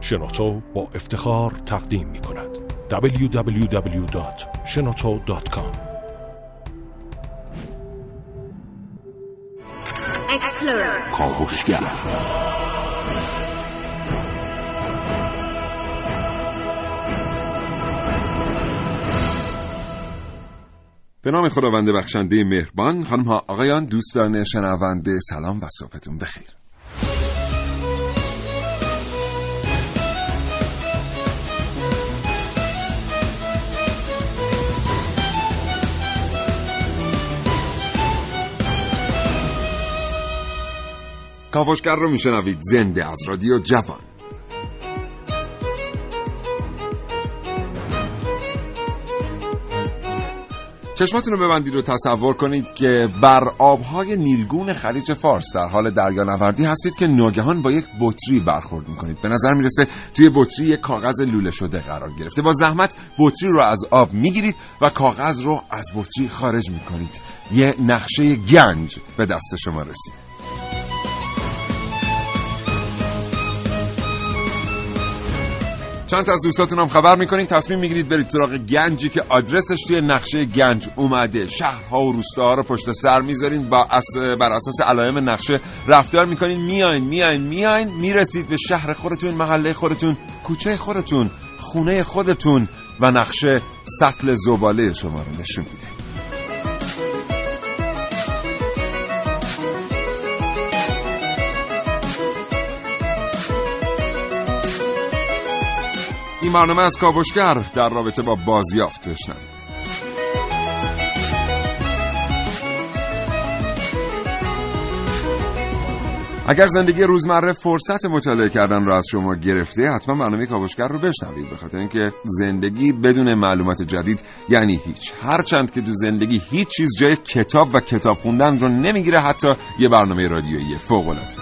شنوتو با افتخار تقدیم می کند. www.shenoto.com به نام خداوند بخشنده مهربان خانم ها آقایان دوستان شنونده سلام و صحبتون بخیر. کاوشگر رو میشنوید. زنده از رادیو جوان. چشماتون رو ببندید و تصور کنید که بر آبهای نیلگون خلیج فارس در حال دریانوردی هستید که ناگهان با یک بطری برخورد می‌کنید. به نظر می‌رسه توی بطری یک کاغذ لوله شده قرار گرفته. با زحمت بطری رو از آب می‌گیرید و کاغذ رو از بطری خارج می‌کنید. یه نقشه گنج به دست شما رسید. چند از دوستاتون هم خبر می‌کنین؟ تصمیم می‌گیرید برید سراغ گنجی که آدرسش توی نقشه گنج اومده. شهرها و روستاها رو پشت سر می‌ذارین با بر اساس علائم نقشه رفتار می‌کنین. میاین میاین میاین می‌رسید به شهر خودتون محله خودتون کوچه خودتون خونه خودتون و نقشه سطل زباله شما رو نشون میده. این برنامه از کاوشگر در رابطه با بازیافت بشنوید اگر زندگی روزمره فرصت مطالعه کردن را از شما گرفته حتما برنامه کاوشگر رو بشنوید. بخاطر اینکه زندگی بدون معلومات جدید یعنی هیچ. هرچند که تو زندگی هیچ چیز جای کتاب و کتاب خوندن رو نمی‌گیره حتی یه برنامه رادیویی فوق العاده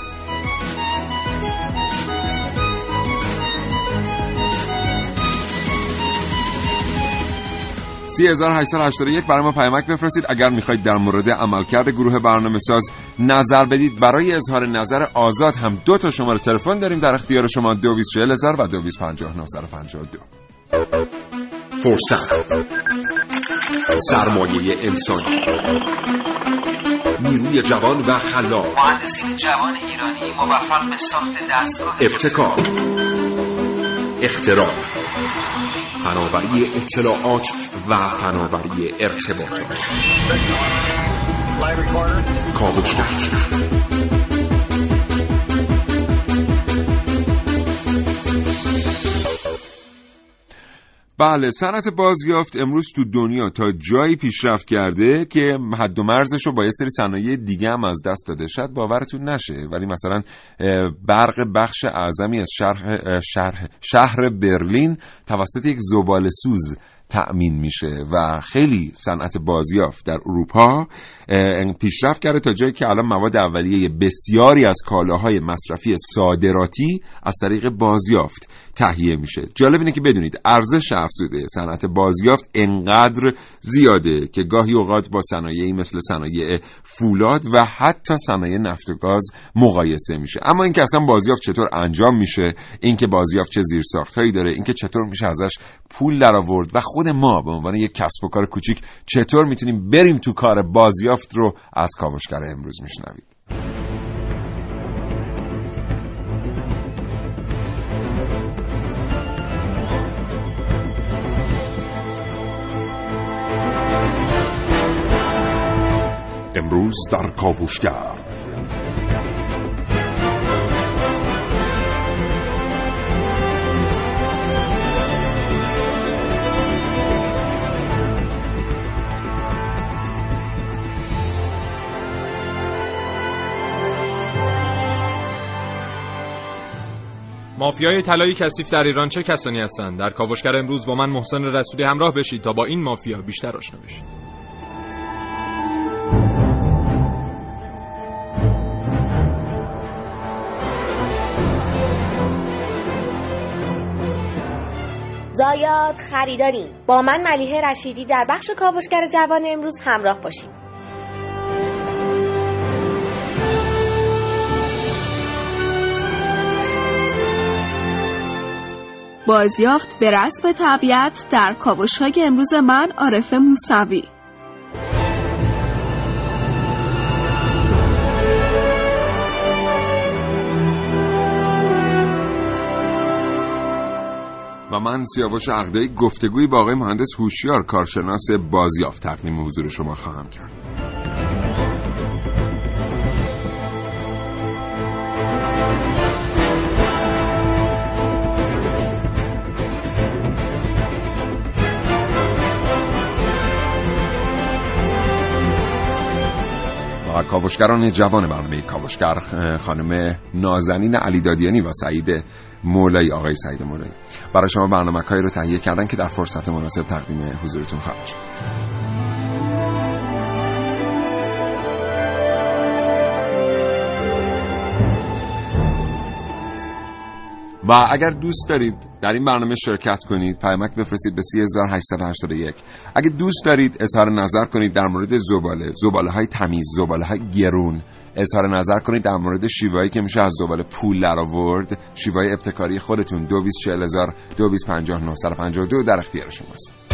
3881 برای ما پیامک بفرستید. اگر می‌خواید در مورد عملکرد گروه برنامه ساز نظر بدید برای اظهار نظر آزاد هم دو تا شماره تلفن داریم در اختیار شما 224000 و 225952 فرصت. سرمایه انسانی. نیروی جوان و خلاق. مهندسین جوان ایرانی موفق به ساخت دستگاه ابتکار. اختراع. فناوری اطلاعات و فناوری ارتباطات. بله صنعت بازیافت امروز تو دنیا تا جایی پیشرفت کرده که حد و مرزش رو با یه سری صنایع دیگه هم از دست داده. شاید باورتون نشه ولی مثلا برق بخش اعظمی از شهر, شهر, شهر برلین توسط یک زبال سوز تأمین میشه و خیلی صنعت بازیافت در اروپا پیشرفت کرده تا جایی که الان مواد اولیه بسیاری از کالاهای مصرفی صادراتی از طریق بازیافت تهیه میشه. جالب اینه که بدونید ارزش افزوده صنعت بازیافت انقدر زیاده که گاهی اوقات با صنایعی مثل صنایع فولاد و حتی صنایع نفت و گاز مقایسه میشه. اما اینکه اصلا بازیافت چطور انجام میشه اینکه بازیافت چه زیرساختهایی داره اینکه چطور میشه ازش پول درآورد و خود ما به عنوان یک کسب و کار کوچیک چطور می‌تونیم بریم تو کار بازیافت رو از کاوشگر امروز میشنوید؟ امروز در کاوشگر مافیای طلای کثیف در ایران چه کسانی هستند؟ در کاوشگر امروز با من محسن رسولی همراه بشید تا با این مافیا بیشتر آشنا بشید. زایات خریداری. با من ملیه رشیدی در بخش کاوشگر جوان امروز همراه باشید. بازیافت به رسم طبیعت در کاوش های امروز من عارف موسوی. و من سیاوش عقدهی گفتگوی با آقای مهندس هوشیار کارشناس بازیافت تقدیم حضور شما خواهم کرد. کاوشگران جوان برنامه کاوشگر خانم نازنین علی دادیانی و سعید مولایی آقای سعید مولایی. برای شما برنامه رو تهیه کردن که در فرصت مناسب تقدیم حضورتون خواهد شد. و اگر دوست دارید در این برنامه شرکت کنید پیامک بفرستید به 3881 اگر دوست دارید اظهار نظر کنید در مورد زباله زباله های تمیز زباله های گرون اظهار نظر کنید در مورد شیوایی که میشه از زباله پول در آورد شیوای ابتکاری خودتون 224000 225952 در اختیار شماست.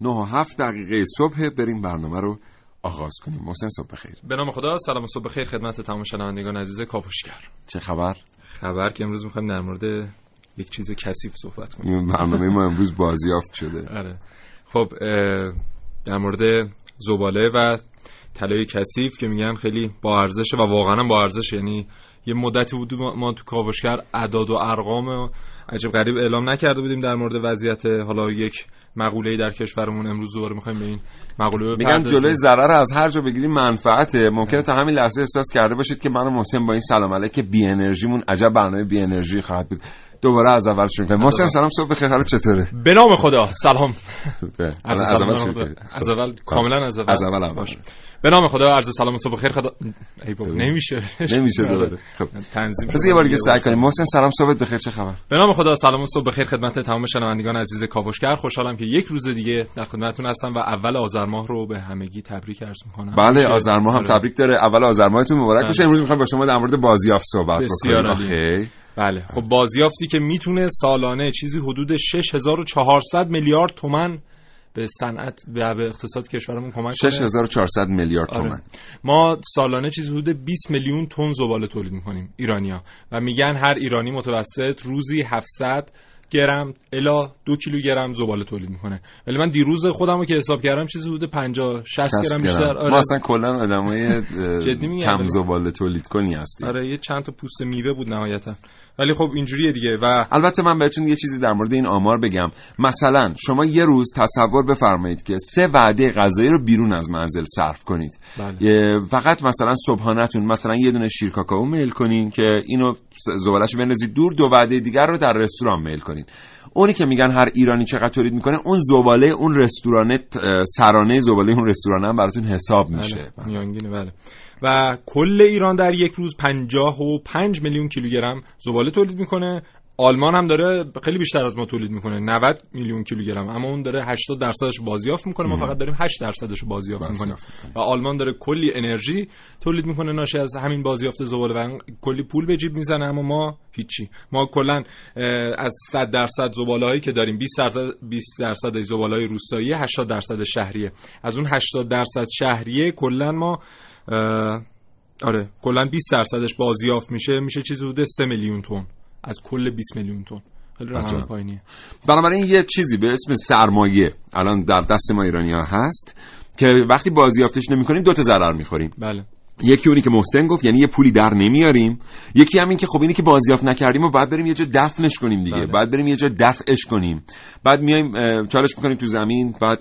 نه و هفت دقیقه صبح بریم برنامه رو آغاز کنیم. محسن صبح بخیر. به نام خدا سلام و صبح بخیر خدمت تمام شنوندگان عزیز کاوشگر. چه خبر؟ خبر که امروز می‌خوایم در مورد یک چیز کثیف صحبت کنیم. برنامه ما امروز بازیافت شده. آره. خب در مورد زباله و طلای کثیف که میگن خیلی با ارزشه و واقعا با ارزش یعنی یه مدتی بود ما ما تو کاوشگر اعداد و ارقام عجب غریب اعلام نکرده بودیم در مورد وضعیت حالا یک مقوله در کشورمون امروز دوباره می‌خوایم به این مقوله میگن بپردازیم. جلوی ضرر از هر جا بگیریم منفعته ممکنه تا همین لحظه احساس کرده باشید که من محسن با این سلام علیک بی انرژیمون عجب برنامه بی انرژی خواهد بود دوباره از اول شروع کنیم. محسن سلام صبح بخیر. حالا چطوره به نام خدا. سلام. بله. از اول. از اول کاملا از اول. از اول. باش. به نام خدا عرض سلام صبح خیر خدا نمیشه. نمیشه دوباره. خب. تنظیم پس یه بار دیگه سعی کنیم. محسن سلام صبح بخیر. چه خبر؟ به نام خدا سلام صبح بخیر خدمت تمام شنوندگان عزیز کاوشگر. خوشحالم که یک روز دیگه در خدمتتون هستم و اول آذر ماه رو به همگی تبریک عرض می‌کنم. بله آذر ماه هم آره. تبریک داره. اول آذر ماهتون مبارک بله. باشه امروز می‌خوایم با شما در مورد بازیافت صحبت بسیار بکنیم. عالی. آخه بله. خب بازیافتی که می‌تونه سالانه چیزی حدود 6400 میلیارد تومن به صنعت و به اقتصاد کشورمون کمک کنه. 6400 میلیارد آره. تومان. ما سالانه چیزی حدود 20 میلیون تن زباله تولید می‌کنیم ایرانیا و میگن هر ایرانی متوسط روزی 700 گرم الا دو کیلوگرم زباله تولید می‌کنه. ولی من دیروز خودم رو که حساب کردم چیزی حدود 50 60 گرم بیشتر. ما آره, اصلا کلا آدمای. کم زباله تولید کنی هستیم آره یه چند تا پوست میوه بود نهایتا. ولی خب اینجوریه دیگه و البته من بهتون یه چیزی در مورد این آمار بگم. مثلا شما یه روز تصور بفرمایید که سه وعده غذایی رو بیرون از منزل صرف کنید. بله. فقط مثلا صبحانهتون مثلا یه دونه شیر کاکائو میل کنین که اینو زبالهشو بندازید. دور دو وعده دیگر رو در رستوران میل کنین. اونی که میگن هر ایرانی چقدر تولید می‌کنه اون زباله اون رستورانه اه، سرانه زباله اون رستورانه هم براتون حساب میشه. بله. بله. و کل ایران در یک روز 55 میلیون کیلوگرم زباله تولید می‌کنه. آلمان هم داره خیلی بیشتر از ما تولید می‌کنه 90 میلیون کیلوگرم. اما اون داره 80 درصدش بازیافت می‌کنه. ما فقط داریم 8 درصدش بازیافت می‌کنیم. و آلمان داره کلی انرژی تولید می‌کنه. ناشی از همین بازیافت زباله و کلی پول به جیب می‌زنه. اما ما هیچی. ما کلا از 100 درصد زباله هایی که داریم 20 درصد 20 درصد زباله های روستایی 80 درصد شهریه. از اون 80 درصد شهریه کلا ما آره کلا 20 درصدش بازیافت میشه میشه چیزی حدود 3 میلیون تن. از کل 20 میلیون تن. خیلی رقم. پایینیه. بنابراین یه چیزی به اسم سرمایه الان در دست ما ایرانی ها هست که وقتی بازیافتش نمی‌کنیم دو تا ضرر می‌خوریم. بله. یکی اونی که محسن گفت یعنی یه پولی در نمیاریم. یکی هم این که خب اینی که بازیافت نکردیم و باید بریم یه جا دفنش کنیم دیگه. بله. باید بریم یه جا دفعش کنیم. بعد میایم چالش می‌کنیم تو زمین بعد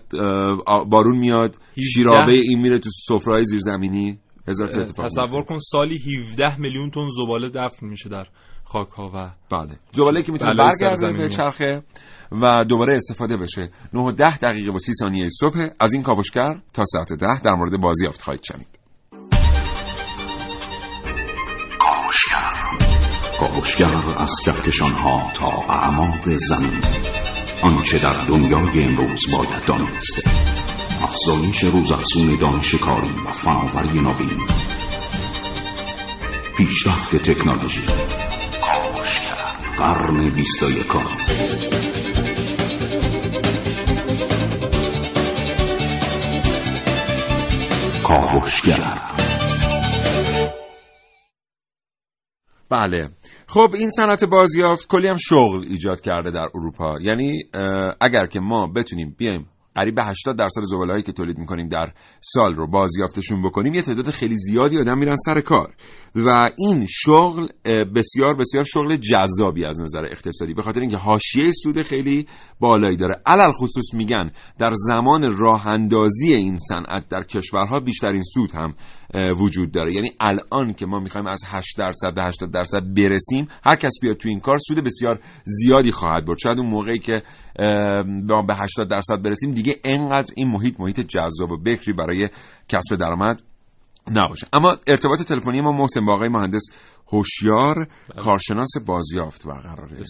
بارون میاد شیرابه این میره تو سفره‌های زیرزمینی. هزار تا اتفاق تصور. کن سالی 17 میلیون تن زباله دفن میشه در خاک ها و بله. زباله که می‌تونه بله، برگرده به. چرخه و دوباره استفاده بشه. 9 و 10 دقیقه و 30 ثانیه صبح از این کاوشگر تا ساعت 10 در مورد بازیافت خواهید شنید. کاوشگر از کهکشان ها تا اعماق زمین. آنچه در دنیای امروز باید دانست. افزایش روزافزون دانش کاری و فناوری نوین. پیشرفت تکنولوژی. کاوشگر قرن بیست و یکم کاوشگر بله. خب این صنعت بازیافت کلی هم شغل ایجاد کرده در اروپا. یعنی اگر که ما بتونیم بیایم قریب به 80 درصد زبالهایی که تولید می‌کنیم در سال رو بازیافتشون بکنیم یه تعداد خیلی زیادی آدم میرن سر کار. و این شغل بسیار بسیار شغل جذابی از نظر اقتصادی. به خاطر اینکه حاشیه سود خیلی بالایی داره. علل خصوص میگن در زمان راه اندازی این صنعت در کشورها بیشترین سود هم وجود داره. یعنی الان که ما می‌خوایم از 8 درصد به 80 درصد برسیم هر کس بیاد تو این کار سود بسیار زیادی خواهد برد. شاید اون موقعی که ما به 80 درصد برسیم دیگه انقدر این محیط محیط جذاب و بکری برای کسب درآمد نباشه. اما ارتباط تلفنی ما محسن با آقای مهندس هوشیار کارشناس بازیافت برقراره.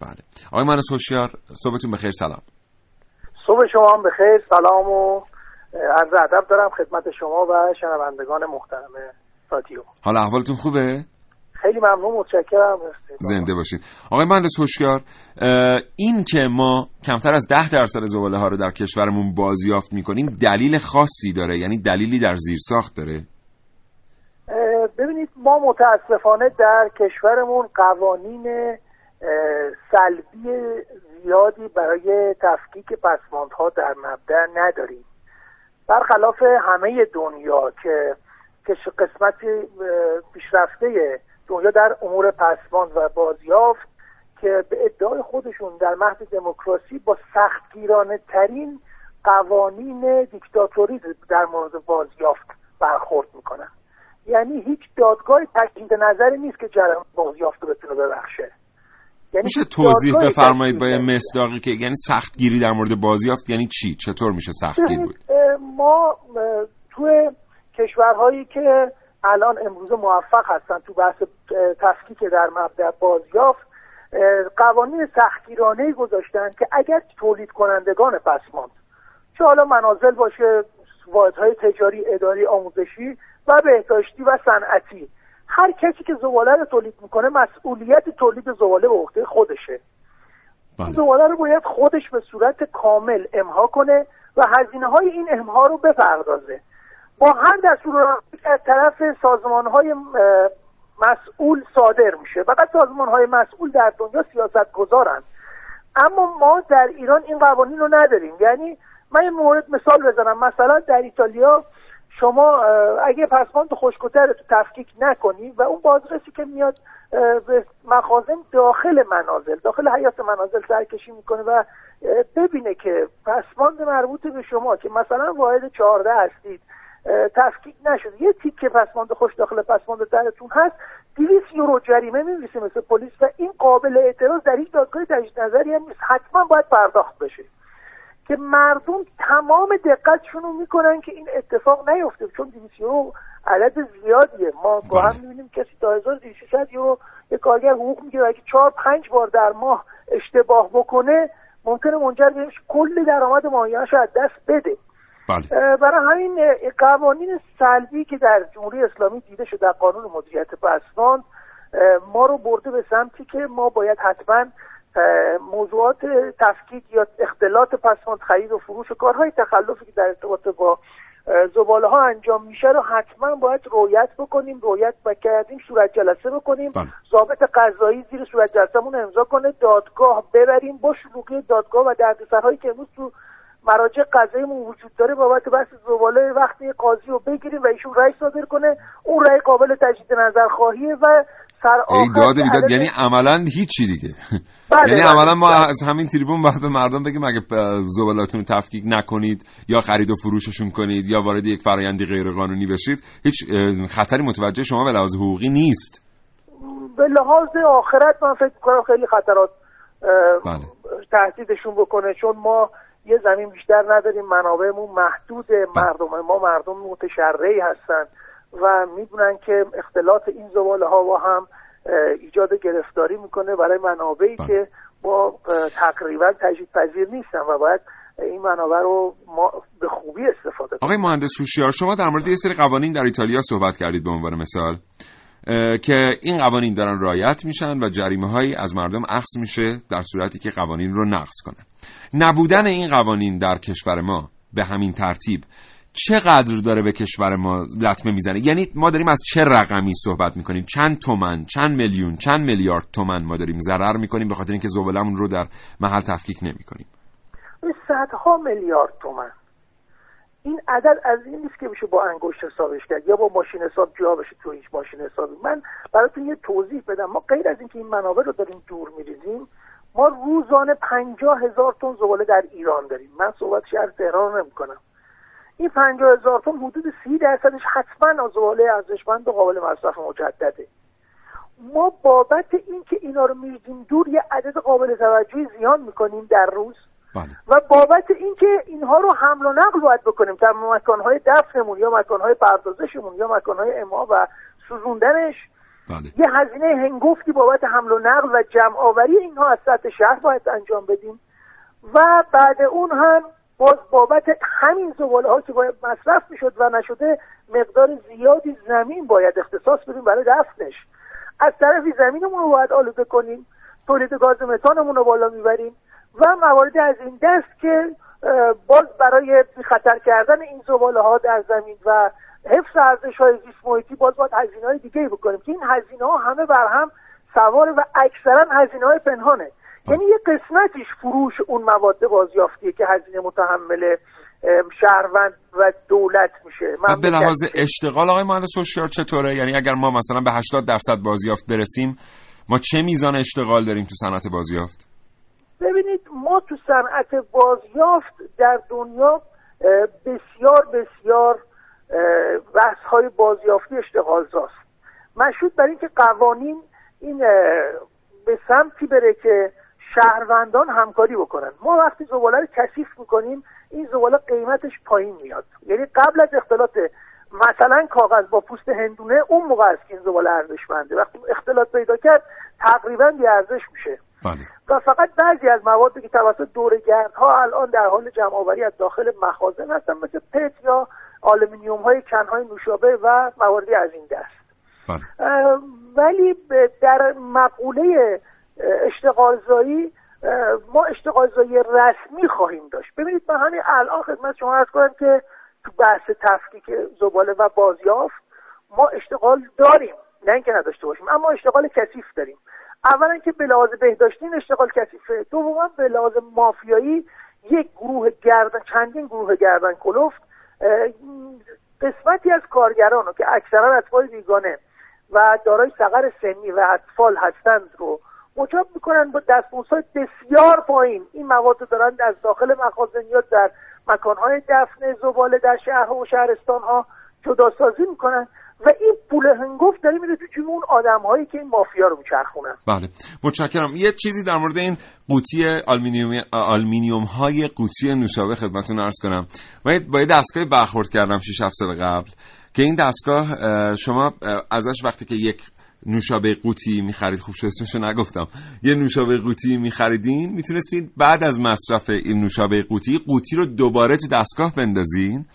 بله. آقای مهندس هوشیار صبحتون بخیر سلام. صبح شما هم بخیر سلام و عرض ادب دارم خدمت شما و شنوندگان محترم رادیو. حالا احوالتون خوبه؟ خیلی ممنون متشکرم. زنده باشید. آقای مهندس هوشیار این که ما کمتر از ده درصد زباله ها رو در کشورمون بازیافت می‌کنیم دلیل خاصی داره؟ یعنی دلیلی در زیر ساخت داره ببینید ما متاسفانه در کشورمون قوانین سلبی زیادی برای تفکیک پسماندها در مبدع نداریم. برخلاف همه دنیا که که ش- قسمت اه، پیشرفته دنیا در امور پسماند و بازیافت که به ادعای خودشون در مهد دموکراسی با سختگیرانه ترین قوانین دیکتاتوری در مورد بازیافت برخورد می‌کنن. یعنی هیچ دادگاه تجدید نظری نیست که جریان بازیافت رو بتونه ببخشه. یعنی میشه توضیح بفرمایید با یه مصداقی که یعنی سختگیری در مورد بازیافت یعنی چی؟ چطور میشه سختگیر بود؟ ما توی کشورهایی که الان امروز موفق هستن تو بحث تفکیک در مبدع بازیافت قوانین سختگیرانه گذاشتن که اگر تولید کنندگان پسماند چه حالا منازل باشه واحدهای تجاری اداری آموزشی و بهداشتی و صنعتی. هر کسی که زباله رو تولید می‌کنه مسئولیت تولید زباله به عهده خودشه. بله. زباله رو باید خودش به صورت کامل امها کنه و هزینه های این امها رو بپردازه. با هر دستور که از طرف سازمان های مسئول صادر میشه. فقط سازمان های مسئول در دنیا سیاست گذارن اما ما در ایران این قوانین رو نداریم. یعنی من یه مورد مثال بزنم. مثلا در ایتالیا شما اگه پسماند خشکتر تو تفکیک نکنی و اون بازرسی که میاد به مخازن داخل منازل داخل حیات منازل سرکشی می‌کنه و ببینه که پسماند مربوط به شما که مثلا واحد 14 هستید تفکیک نشده. یه تیکه پسماند خوش داخل پسماند درتون هست 200 یورو جریمه می‌نویسه مثل پلیس و این قابل اعتراض در هیچ دادگاه تجدید نظری هم نیست. حتما باید پرداخت بشه. که مردم تمام دقتشون رو می‌کنن که این اتفاق نیفته. چون 200 یورو عدد زیادیه. ما با هم بله. می‌بینیم کسی تا 1200 یورو یه کارگر حقوق می‌گیره اگه 4 5 بار در ماه اشتباه بکنه ممکنه منجر به کل درآمد ماهیانش از دست بده. بله. برای همین قوانین سلبی که در جمهوری اسلامی دیده شده در قانون مدیریت پسماند ما رو برده به سمتی که ما باید حتما موضوعات تفکیک یا اختلاط پسماند خرید و فروش و کارهای تخلفی که در ارتباط با زباله ها انجام میشه رو حتما باید رویت بکنیم رویت و کردیم صورت جلسه بکنیم بله. ضابط قضایی زیر صورت جلسهمون امضا کنه دادگاه ببریم با شلوغی دادگاه و دردسرهایی که امروز تو مراجع قضاییمون وجود داره بابت بحث زباله وقتی قاضی رو بگیریم و ایشون رأی صادر کنه اون رأی قابل تجدید نظر خواهیه و سر ای آخر داد که بیداد یعنی عملا هیچی دیگه. بله، یعنی بله. عملا ما از همین تریبون به مردم بگیم اگه زبالاتون رو تفکیک نکنید یا خرید و فروششون کنید یا وارد یک فرایندی غیر قانونی بشید هیچ خطری متوجه شما به لحاظ حقوقی نیست. به لحاظ آخرت من فکر کنم خیلی خطرات بله. تهدیدشون بکنه چون ما یه زمین بیشتر نداریم منابعمون محدوده مردم ما مردم متشرعی هستن. و می‌دونن که اختلاط این زباله ها با هم ایجاد گرفتاری می‌کنه برای منابعی بله. که با تقریبا تجدید پذیر نیستن و باید این منابع رو ما به خوبی استفاده کنیم آقای مهندس هوشیار شما در مورد یه سری قوانین در ایتالیا صحبت کردید به عنوان مثال که این قوانین دارن رعایت میشن و جریمه هایی از مردم اخذ میشه در صورتی که قوانین رو نقض کنن نبودن این قوانین در کشور ما به همین ترتیب چقدر داره به کشور ما لطمه می‌زنه؟ یعنی ما داریم از چه رقمی صحبت می‌کنیم؟ چند تومن چند میلیون چند میلیارد تومن ما داریم ضرر می‌کنیم به خاطر اینکه زبالمون رو در محل تفکیک نمی‌کنیم. صدها میلیارد تومن. این عدد از این نیست که بشه با انگشت حسابش کرد یا با ماشین حساب جا بشه تو هیچ ماشین حسابی. من براتون یه توضیح بدم. ما غیر از اینکه این منابع رو داریم دور میریزیم ما روزانه پنجاه هزار تن زباله در ایران داریم. من صحبت شهر تهران نمی کنم این پنجاه هزار تن حدود سی درصدش حتما از زباله ارزشمند و قابل مصرف مجدده. ما بابت اینکه اینا رو میریزیم دور یه عدد قابل توجهی زیان می‌کنیم در روز. بله. و بابت اینکه اینها رو حمل و نقل باید بکنیم در مکانهای دفنمون یا مکانهای پردازشمون یا مکانهای اما و سوزوندنش. بله. یه هزینه هنگفتی بابت حمل و نقل و جمع آوری اینها از سطح شهر باید انجام بدیم. و بعد اون هم باز بابت همین زباله ها که باید مصرف می‌شد و نشده مقدار زیادی زمین باید اختصاص بدیم برای دفنش. از طرفی زمینمون رو باید آلوده کنیم تولید گاز متانمون رو بالا می‌بریم و مواردی از این دست که باز برای خطر کردن این زباله ها در زمین و حفظ ارزش های زیست محیطی باز باید هزینه های دیگه بکنیم که این هزینه ها همه بر هم سوار و اکثرا هزینه های پنهانه. یعنی یه قسمتیش فروش اون مواد بازیافتیه که هزینه متحمل شهروند و دولت میشه. و به لحاظ. اشتغال آقای مهندس هوشیار چطوره؟ یعنی اگر ما مثلا به 80 درصد بازیافت برسیم ما چه میزان اشتغال داریم تو صنعت بازیافت؟ ببینید ما تو صنعت بازیافت در دنیا بسیار بسیار بحث های بازیافتی اشتغالزاست مشهود بر اینکه قوانین این به سمتی بره که شهروندان همکاری بکنن. ما وقتی زباله رو کثیف می‌کنیم این زباله قیمتش پایین میاد. یعنی قبل از اختلاط مثلا کاغذ با پوست هندونه اون موقع است که این زباله ارزشمنده. وقتی اختلاط پیدا کرد تقریبا بی ارزش میشه. بله. و فقط بعضی از موادی که توسط دورگردها الان در حال جمع آوری از داخل مخازن هستن مثل پت یا آلومینیوم های can های نوشابه و مواردی از این دست. بله. ولی در مقوله اشتغالزایی ما اشتغالزایی رسمی خواهیم داشت. ببینید من همین الان خدمت شما عرض کنم که تو بحث تفکیک زباله و بازیافت ما اشتغال داریم. نه اینکه نداشته باشیم اما اشتغال کثیف داریم. اولا که به لحاظ بهداشتی این اشتغال کثیفه. دوما به لحاظ مافیایی یک گروه گردن چندین گروه گردن کلفت قسمتی از کارگران رو که اکثرا اطفال بیگانه و دارای سقر سنی و اطفال هستند رو مجاب می‌کنن با دستمزدهای بسیار پایین. این مواد رو دارن از داخل مخازن یا در مکانهای دفن زباله در شهر و شهرستان ها جداسازی می‌کنن و این پول هنگفت داره میره تو جیب اون آدم هایی که این مافیا رو میچرخونن. بله. متشکرم. یه چیزی در مورد این قوطی آلمینیوم آلمینیوم های قوطی نوشابه خدمتتون عرض کنم. من با دستگاه برخورد کردم 6 7 سال قبل که این دستگاه اه، شما ازش وقتی که یک نوشابه قوطی می‌خرید. خوب شد اسمشو نگفتم. یه نوشابه قوطی میخریدین؟ می‌تونستید بعد از مصرف این نوشابه قوطی قوطی رو دوباره تو دستگاه بندازین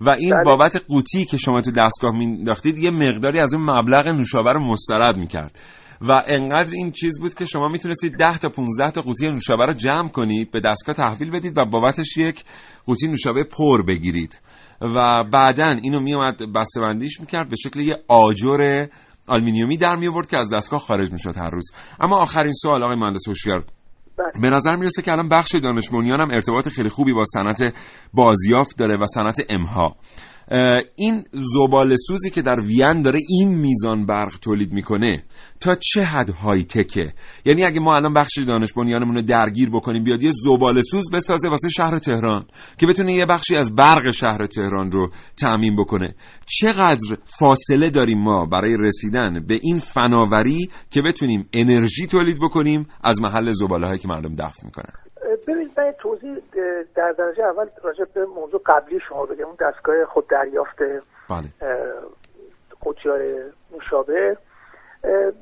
و این بله. بابت قوطی که شما تو دستگاه مینداختید یه مقداری از اون مبلغ نوشابه رو مسترد می‌کرد. و انقدر این چیز بود که شما می‌تونستید 10 تا 15 تا قوطی نوشابه رو جمع کنید به دستگاه تحویل بدید و بابتش یک قوطی نوشابه پر بگیرید. و بعدا اینو میومد بسته‌بندیش می‌کرد به شکل یه آجر آلمینیومی در میورد که از دستگاه خارج می‌شد هر روز. اما آخرین سوال آقای مهندس هوشیار. بله. به نظر می‌رسه که الان بخش دانش هم ارتباط خیلی خوبی با صنعت بازیافت داره و صنعت امها. این زباله سوزی که در وین داره این میزان برق تولید می‌کنه تا چه حد های تکه یعنی اگه ما الان بخش دانش بنیانمون رو درگیر بکنیم بیاد یه زباله سوز بسازه واسه شهر تهران که بتونه یه بخشی از برق شهر تهران رو تأمین بکنه. چقدر فاصله داریم ما برای رسیدن به این فناوری که بتونیم انرژی تولید بکنیم از محل زباله هایی که مردم دفن می‌کنن؟ ببینید من توضیح در درجه اول راجع به موضوع قبلی شما بگم. اون دستگاه خود دریافت بله. قوطیار نوشابه.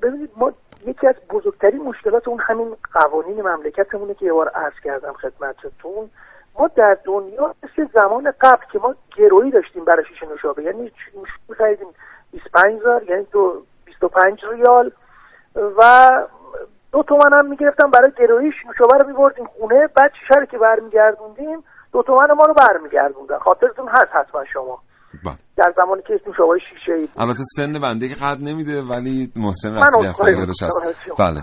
ببینید ما یکی از بزرگترین مشکلات اون همین قوانین مملکتمونه که یه بار عرض کردم خدمتتون. ما در دنیا مثل زمان قبل که ما گرویی داشتیم برای شیشه نوشابه یعنی می‌خریدیم 25 زار یعنی دو 25 ریال. و دو تومن هم می‌گرفتم برای گرویش نوشابه رو میبردیم خونه بعد شیشه رو که برمیگردوندیم دو تومن ما رو برمیگردوندن خاطرتون هست حتما شما بله. در زمانی که نوشابه شیشه ای بود. البته سن بنده که قد نمیده ولی محسن رسولی می‌کنم هست. بله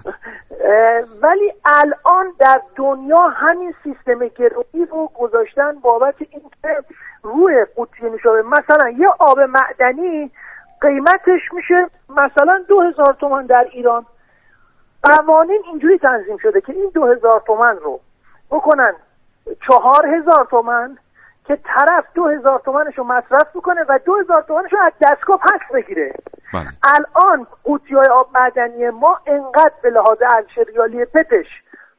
ولی الان در دنیا همین سیستم گرویی رو گذاشتن بابت اینکه روی قوطی نوشابه مثلا یه آب معدنی قیمتش میشه مثلا دو هزار تومن در ایران قوانین اینجوری تنظیم شده که این دو هزار تومن رو بکنن چهار هزار تومن که طرف دو هزار تومنش رو مصرف می‌کنه و دو هزار تومنش رو از دستگاه پس بگیره. بله. الان قوطی های آب معدنی ما انقدر به لحاظ ریالی پتش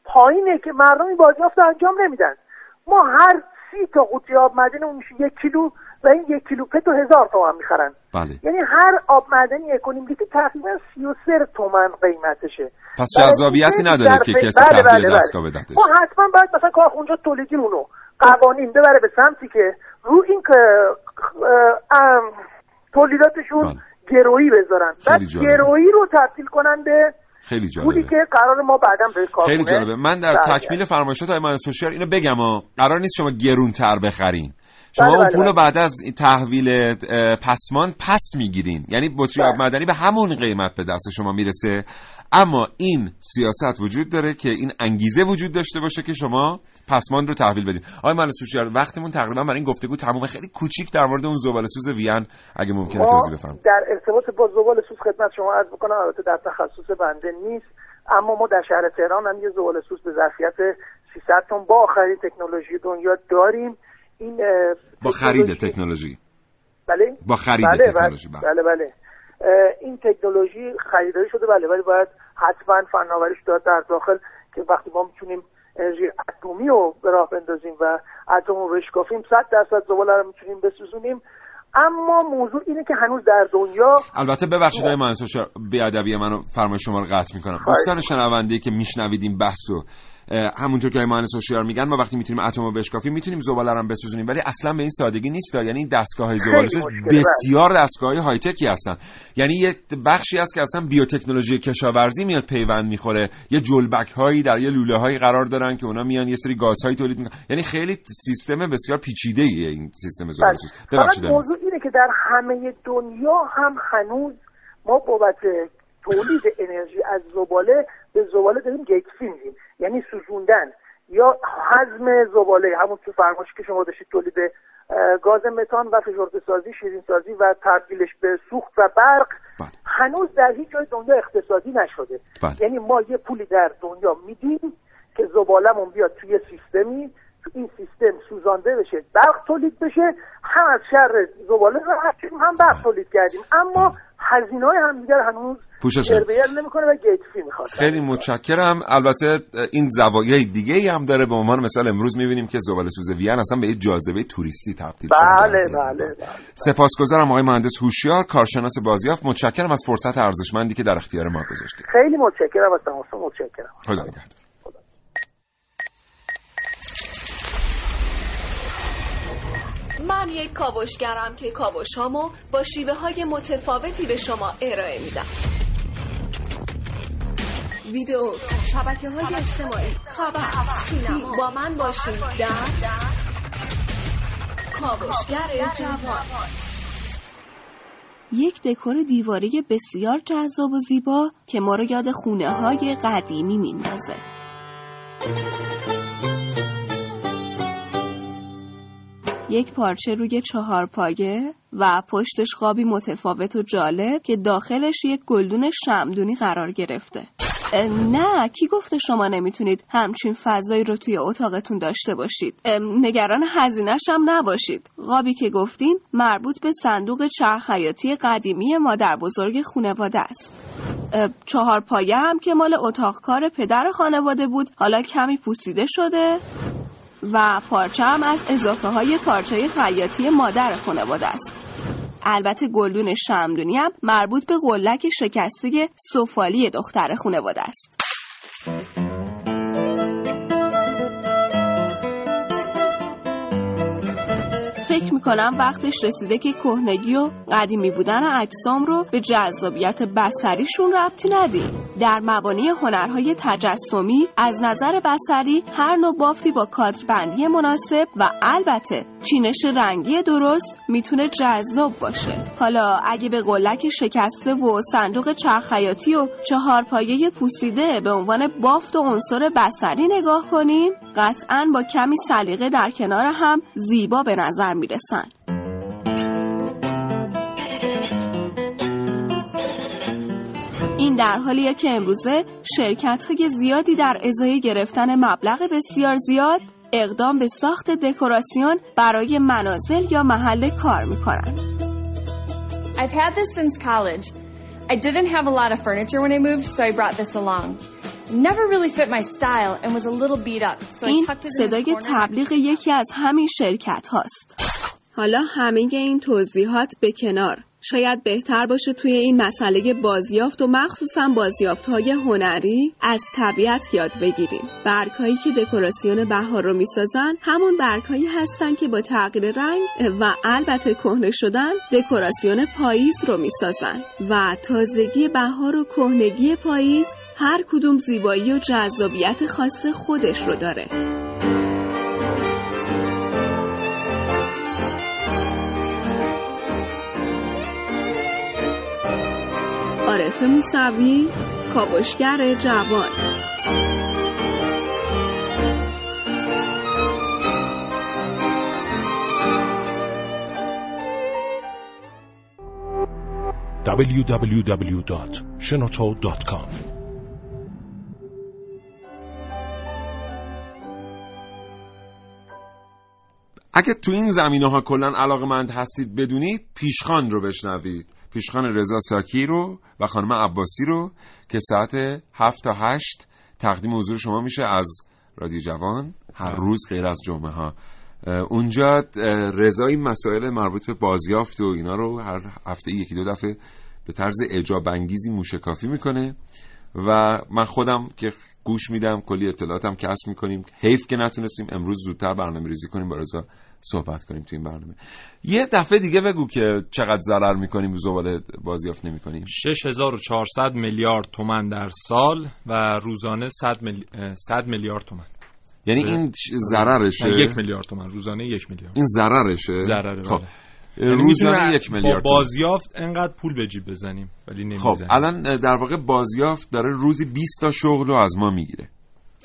پایینه که مردم این بازیافت انجام نمیدن. ما هر سی تا قوطی آب معدنی اون میشه یک کیلو و این یک کیلو پت رو هزار تومن می‌خرن. بله. یعنی هر آب معدنی اکنیم که تقریبا سی و سر تومن قیمتشه. پس جذابیتی نداره که کسی بله، بله، بله. دستگاه بدتش ما حتما باید مثلا کارخونجا تولیدیمون رو قوانین ببره به سمتی که رو این که تولیداتشون بله. گرویی بذارن. بعد. گرویی رو تبدیل کنن به خیلی پولی جالبه که قرار ما بعدا به کارخونه خیلی جالبه. من در. تکمیل فرمایشات های من سوشیال اینو بگم ها. قرار نیست شما گرونتر بخرین. شما بله، اون بله، پول رو بله. بعد از تحویل پسمان پس می‌گیرین. یعنی بطری آب بله. معدنی به همون قیمت به دست شما می‌رسه. اما این سیاست وجود داره که این انگیزه وجود داشته باشه که شما پسمان رو تحویل بدین. آقای من سوشیال وقتمون تقریبا برای این گفتگو تموم خیلی کوچیک در مورد اون زباله سوز وین اگه ممکنه توضیح بفرمایید. در ارتباط با زبال سوز خدمت شما عرض بکنم البته در تخصص بنده نیست. اما ما در شهر تهران هم یه زبال سوز به ظرفیت 300 تن با آخرین تکنولوژی دنیا داریم. این با خرید تکنولوژی- تکنولوژی بله؟ با خرید بله تکنولوژی بله. بله. بله, بله. اه، این تکنولوژی خریداری شده بله ولی باید حتما فناوریش داد در داخل که وقتی ما می‌تونیم انرژی اتمی رو به راه بندازیم و اتم رو بشکافیم صد درصد زباله رو می‌تونیم بسوزونیم. اما موضوع اینه که هنوز در دنیا البته ببخشید آقای شا... بیادبی منو فرمای شما رو قطع می‌کنم. دوستان شنونده که میشنوید این بحثو اه، همونطور که مهندس هوشیار میگن ما وقتی می‌تونیم اتم رو بشکافیم می‌تونیم زباله رو بسوزونیم. ولی اصلا به این سادگی نیست یعنی این دستگاه های زباله. بسیار دستگاه های های تکی هستن. یعنی یه بخشی هست که اصلا بیوتکنولوژی کشاورزی میاد پیوند می‌خوره. یه جلبک هایی در یه لوله هایی قرار دارن که اونا میان یه سری گازهایی تولید می‌کنن. یعنی خیلی سیستم بسیار پیچیده ایه این سیستم زباله بله. ببخشید. آقای موضوع اینه که در همه دنیا هم هنوز ما بابت تولید انرژی از زباله به زباله داریم گیتفی میدیم یعنی سوزوندن یا حزم زباله همون تو فرمایشی که شما داشتید تولید گاز متان و فشرده سازی شیرین سازی و تبدیلش به سوخت و برق بله. هنوز در هیچ جای دنیا اقتصادی نشده بله. یعنی ما یه پولی در دنیا میدیم که زبالمون بیاد توی سیستمی تو این سیستم سوزانده بشه برق تولید بشه هم از شر زباله راحت هم برق تولید کردیم اما هزینه های همدیگر هنوز پوشش نمی‌کنه. و گیتفی می‌خواد. خیلی متشکرم. البته این زوایای دیگه ای هم داره. به عنوان مثال امروز می‌بینیم که زباله سوز وین اصلا به یه جاذبه توریستی تبدیل شده. بله بله. بله. سپاسگزارم آقای مهندس هوشیار کارشناس بازیافت. متشکرم از فرصت ارزشمندی که در اختیار ما گذاشتید. خیلی متشکرم از تماستون متشکرم. خدا نگهدار. من یک کاوشگرم که کاوشهامو با شیوه های متفاوتی به شما ارائه میدم. ویدیو شبکه های اجتماعی خبر سینما. با من باشید در کاوشگر جوان. یک دکور دیواری بسیار جذاب و زیبا که ما رو یاد خونه های قدیمی میندازه. یک پارچه روی چهار پایه و پشتش قابی متفاوت و جالب که داخلش یک گلدون شمدونی قرار گرفته. نه کی گفته شما نمی‌تونید همچین فضایی رو توی اتاقتون داشته باشید؟ نگران هزینهش هم نباشید. قابی که گفتیم مربوط به صندوق چرخ حیاتی قدیمی مادر بزرگ خونواده است. چهار پایه هم که مال اتاق کار پدر خانواده بود حالا کمی پوسیده شده. و پارچه هم از اضافه های پارچه خیاطی مادر خانواده است. البته گلدون شمدونی هم مربوط به قلک شکسته سفالی دختر خونواده است. فکر می‌کنم وقتش رسیده که کهنگی و قدیمی بودن اجسام رو به جذابیت بسریشون ربطی ندیم در مبانی هنرهای تجسمی از نظر بسری هر نوع بافتی با کادربندی مناسب و البته چینش رنگی درست می‌تونه جذاب باشه. حالا اگه به قلک شکسته و صندوق چرخیاتی و چهار پایه پوسیده به عنوان بافت و عنصر بسری نگاه کنیم قطعا با کمی سلیقه در کنار هم زیبا به نظر می‌رسن این در حالیه که امروزه شرکت های زیادی در ازای گرفتن مبلغ بسیار زیاد اقدام به ساخت دکوراسیون برای منازل یا محل کار می‌کنن I've had this since college. I didn't have a lot of furniture when I moved, so I brought this along. Never really fit my style and was a little beat up, so I این tucked it in the صدای. تبلیغ یکی از همین شرکت هاست حالا همه این توضیحات به کنار. شاید بهتر باشه توی این مسئله بازیافت و مخصوصا بازیافت های هنری از طبیعت یاد بگیریم. برگ هایی که دکوراسیون بهار رو می‌سازن همون برگ هایی هستن که با تغییر رنگ و البته کهنه شدن دکوراسیون پاییز رو می‌سازن. و تازگی بهار و کهنگی پاییز هر کدوم زیبایی و جذابیت خاص خودش رو داره. عارف موسوی کاوشگر جوان. www.shenoto.com اگه تو این زمینه ها کلا علاقه مند هستید بدونید پیشخان رو بشنوید. پیشخان رضا ساکی رو و خانم عباسی رو که ساعت هفت تا هشت تقدیم حضور شما میشه از رادیو جوان هر روز غیر از جمعه ها. اونجا رضا این مسائل مربوط به بازیافت و اینا رو هر هفته یکی دو دفعه به طرز اعجاب انگیزی موشکافی می‌کنه. و من خودم که گوش میدم کلی اطلاعاتم کسب می‌کنیم. حیف که نتونستیم امروز زودتر برنامه ریزی کنیم با رضا. صحبت کنیم تو این برنامه. یه دفعه دیگه بگو که چقدر ضرر می‌کنیم زباله بازیافت نمی‌کنیم. 6400 میلیارد تومن در سال و روزانه 100 میلی... اه، 100 میلیارد تومن یعنی. این ضررشه؟ یک میلیارد تومن روزانه یک میلیارد. این ضررشه؟ ضرره خب. بله. یعنی روزانه یک میلیارد با. بازیافت انقدر پول به جیب بزنیم ولی خب نمی‌زنیم. الان در واقع بازیافت داره روزی 20 تا شغل رو از ما می‌گیره.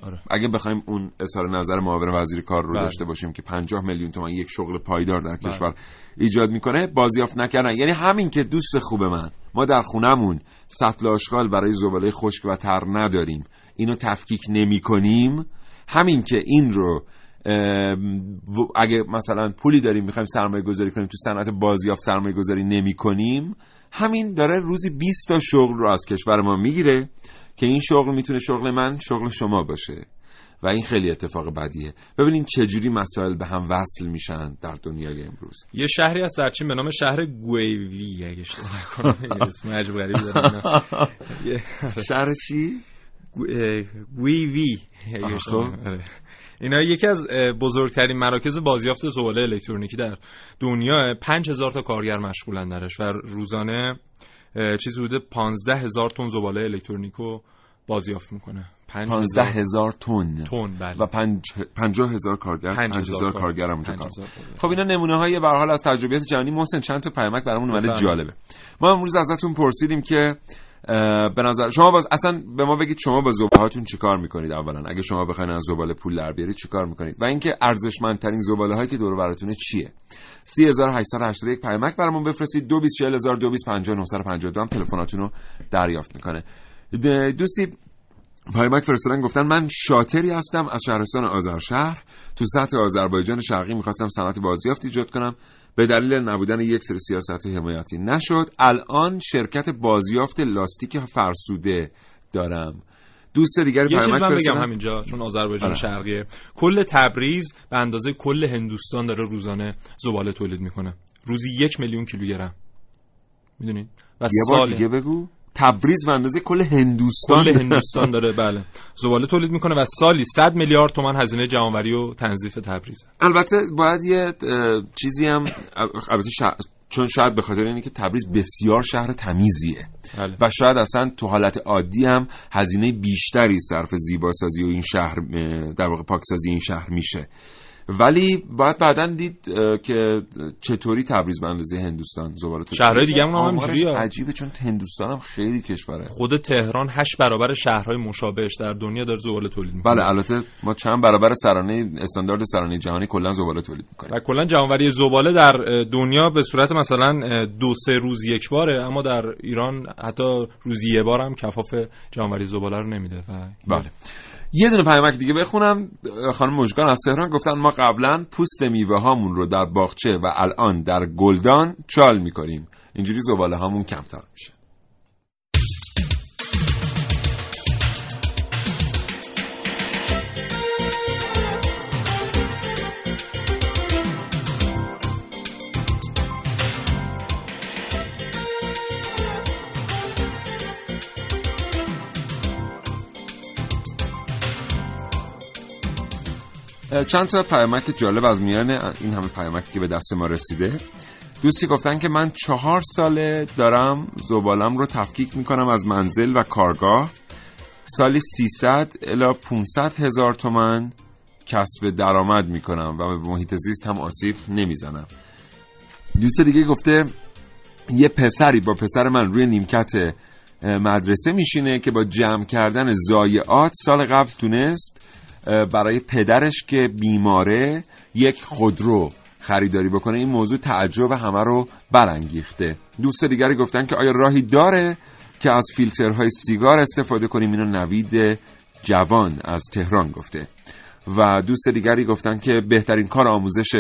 آره. اگه بخوایم اون اظهار نظر معاون وزیر کار رو بله. داشته باشیم که 50 میلیون تومان یک شغل پایدار در بله. کشور ایجاد می‌کنه بازیافت نکردن یعنی همین که دوست خوب من ما در خونمون سطل آشغال برای زباله خشک و تر نداریم اینو تفکیک نمی کنیم همین که این رو اگه مثلا پولی داریم می‌خوایم سرمایه گذاری کنیم تو صنعت بازیافت سرمایه گذاری نمی کنیم همین داره روزی 20 تا شغل رو از کشور ما می‌گیره که این شغل می‌تونه شغل من شغل شما باشه. و این خیلی اتفاق بدیه. ببینیم چجوری مسائل به هم وصل میشن در دنیای امروز. یه شهری از سرچین به نام شهر گویوی اگه اشتباه نکنم. اسم عجب غریبی شهر چی؟ گویوی. آره. اینا یکی از بزرگترین مراکز بازیافت زباله الکترونیکی در دنیا. 5000 تا کارگر مشغولن درش و روزانه چیزی حدود 15000 تن زباله الکترونیکو بازیافت می‌کنه. 15 هزار تن. تن بله. و پنج... پنجاه هزار کارگر. پنج پنج هزار هزار کارگر. هم اونجا کار 5000 کارگر. خب اینا نمونه های به حال از تجربیات جهانی. محسن چند تا پیامک برامون اومده بفرمایید. جالبه. ما امروز ازتون پرسیدیم که به نظر شما باز اصلا به ما بگید شما با زباله هاتون چیکار می‌کنید اولا؟ اگه شما بخواید از زباله پول در بیارید چیکار می‌کنید؟ و اینکه ارزشمندترین زباله هایی که دور براتونه چیه؟ 3881 پیامک برامون بفرستید. 224000 225952 هم تلفناتون رو دریافت می‌کنه. دوستی پیامک فرستادن گفتن من شاتری هستم از شهرستان آذرشهر. تو سطح آذربایجان شرقی می‌خواستم صنعت بازیافت ایجاد کنم. به دلیل نبودن یک سری سیاست حمایتی نشد. الان شرکت بازیافت لاستیک فرسوده دارم. دوست دیگری یه چیز من بگم همینجا چون آذربایجان آره. شرقیه. کل تبریز به اندازه کل هندوستان داره روزانه زباله تولید می‌کنه. روزی یک میلیون کیلوگرم. می‌دونید؟ و یه بار سال دیگه بگو. تبریز به اندازه کل هندوستان. کل هندوستان داره بله. زباله تولید می‌کنه و سالی 100 میلیارد تومان هزینه جمعآوری و تنظیف تبریز. البته باید یه چیزی هم البته ش- چون شاید به خاطر اینه که تبریز بسیار شهر تمیزیه. بله. و شاید اصلا تو حالت عادی هم هزینه بیشتری صرف زیباسازی و این شهر در واقع پاکسازی این شهر میشه. ولی باید بعدا دید که چطوری تبریز به اندازه هندوستان زباله تولید شهرهای. دیگه هم. عجیبه چون هندوستان هم خیلی کشوره. خود تهران هشت برابر شهرهای مشابهش در دنیا داره زباله تولید می‌کنه. بله البته ما چند برابر سرانه استاندارد سرانه جهانی کلا زباله تولید می‌کنیم. و کلا جمعآوری زباله در دنیا به صورت مثلا دو سه روز یک باره اما در ایران حتی روزی یه بار هم کفاف جمعآوری زباله رو نمیده. و بله. یه دونه پیامک دیگه بخونم. خانم مژگان از تهران گفتن ما قبلا پوست میوه هامون رو در باغچه و الان در گلدان چال می‌کنیم. اینجوری زباله هامون کمتر میشه. چند تا پیامک جالب از میان این همه پیامکی که به دست ما رسیده. دوستی گفتن که من چهار ساله دارم زبالم رو تفکیک می‌کنم از منزل و کارگاه. سالی 300 الا 500 هزار تومن کسب درآمد می‌کنم و به محیط زیست هم آسیب نمی‌زنم. دوست دیگه گفته یه پسری با پسر من روی نیمکت مدرسه میشینه که با جمع کردن زایعات سال قبل تونست برای پدرش که بیماره یک خودرو خریداری بکنه. این موضوع تعجب همه رو برانگیخته. دوست دیگری گفتن که آیا راهی داره که از فیلترهای سیگار استفاده کنیم؟ اینو نوید جوان از تهران گفته. و دوست دیگری گفتن که بهترین کار آموزش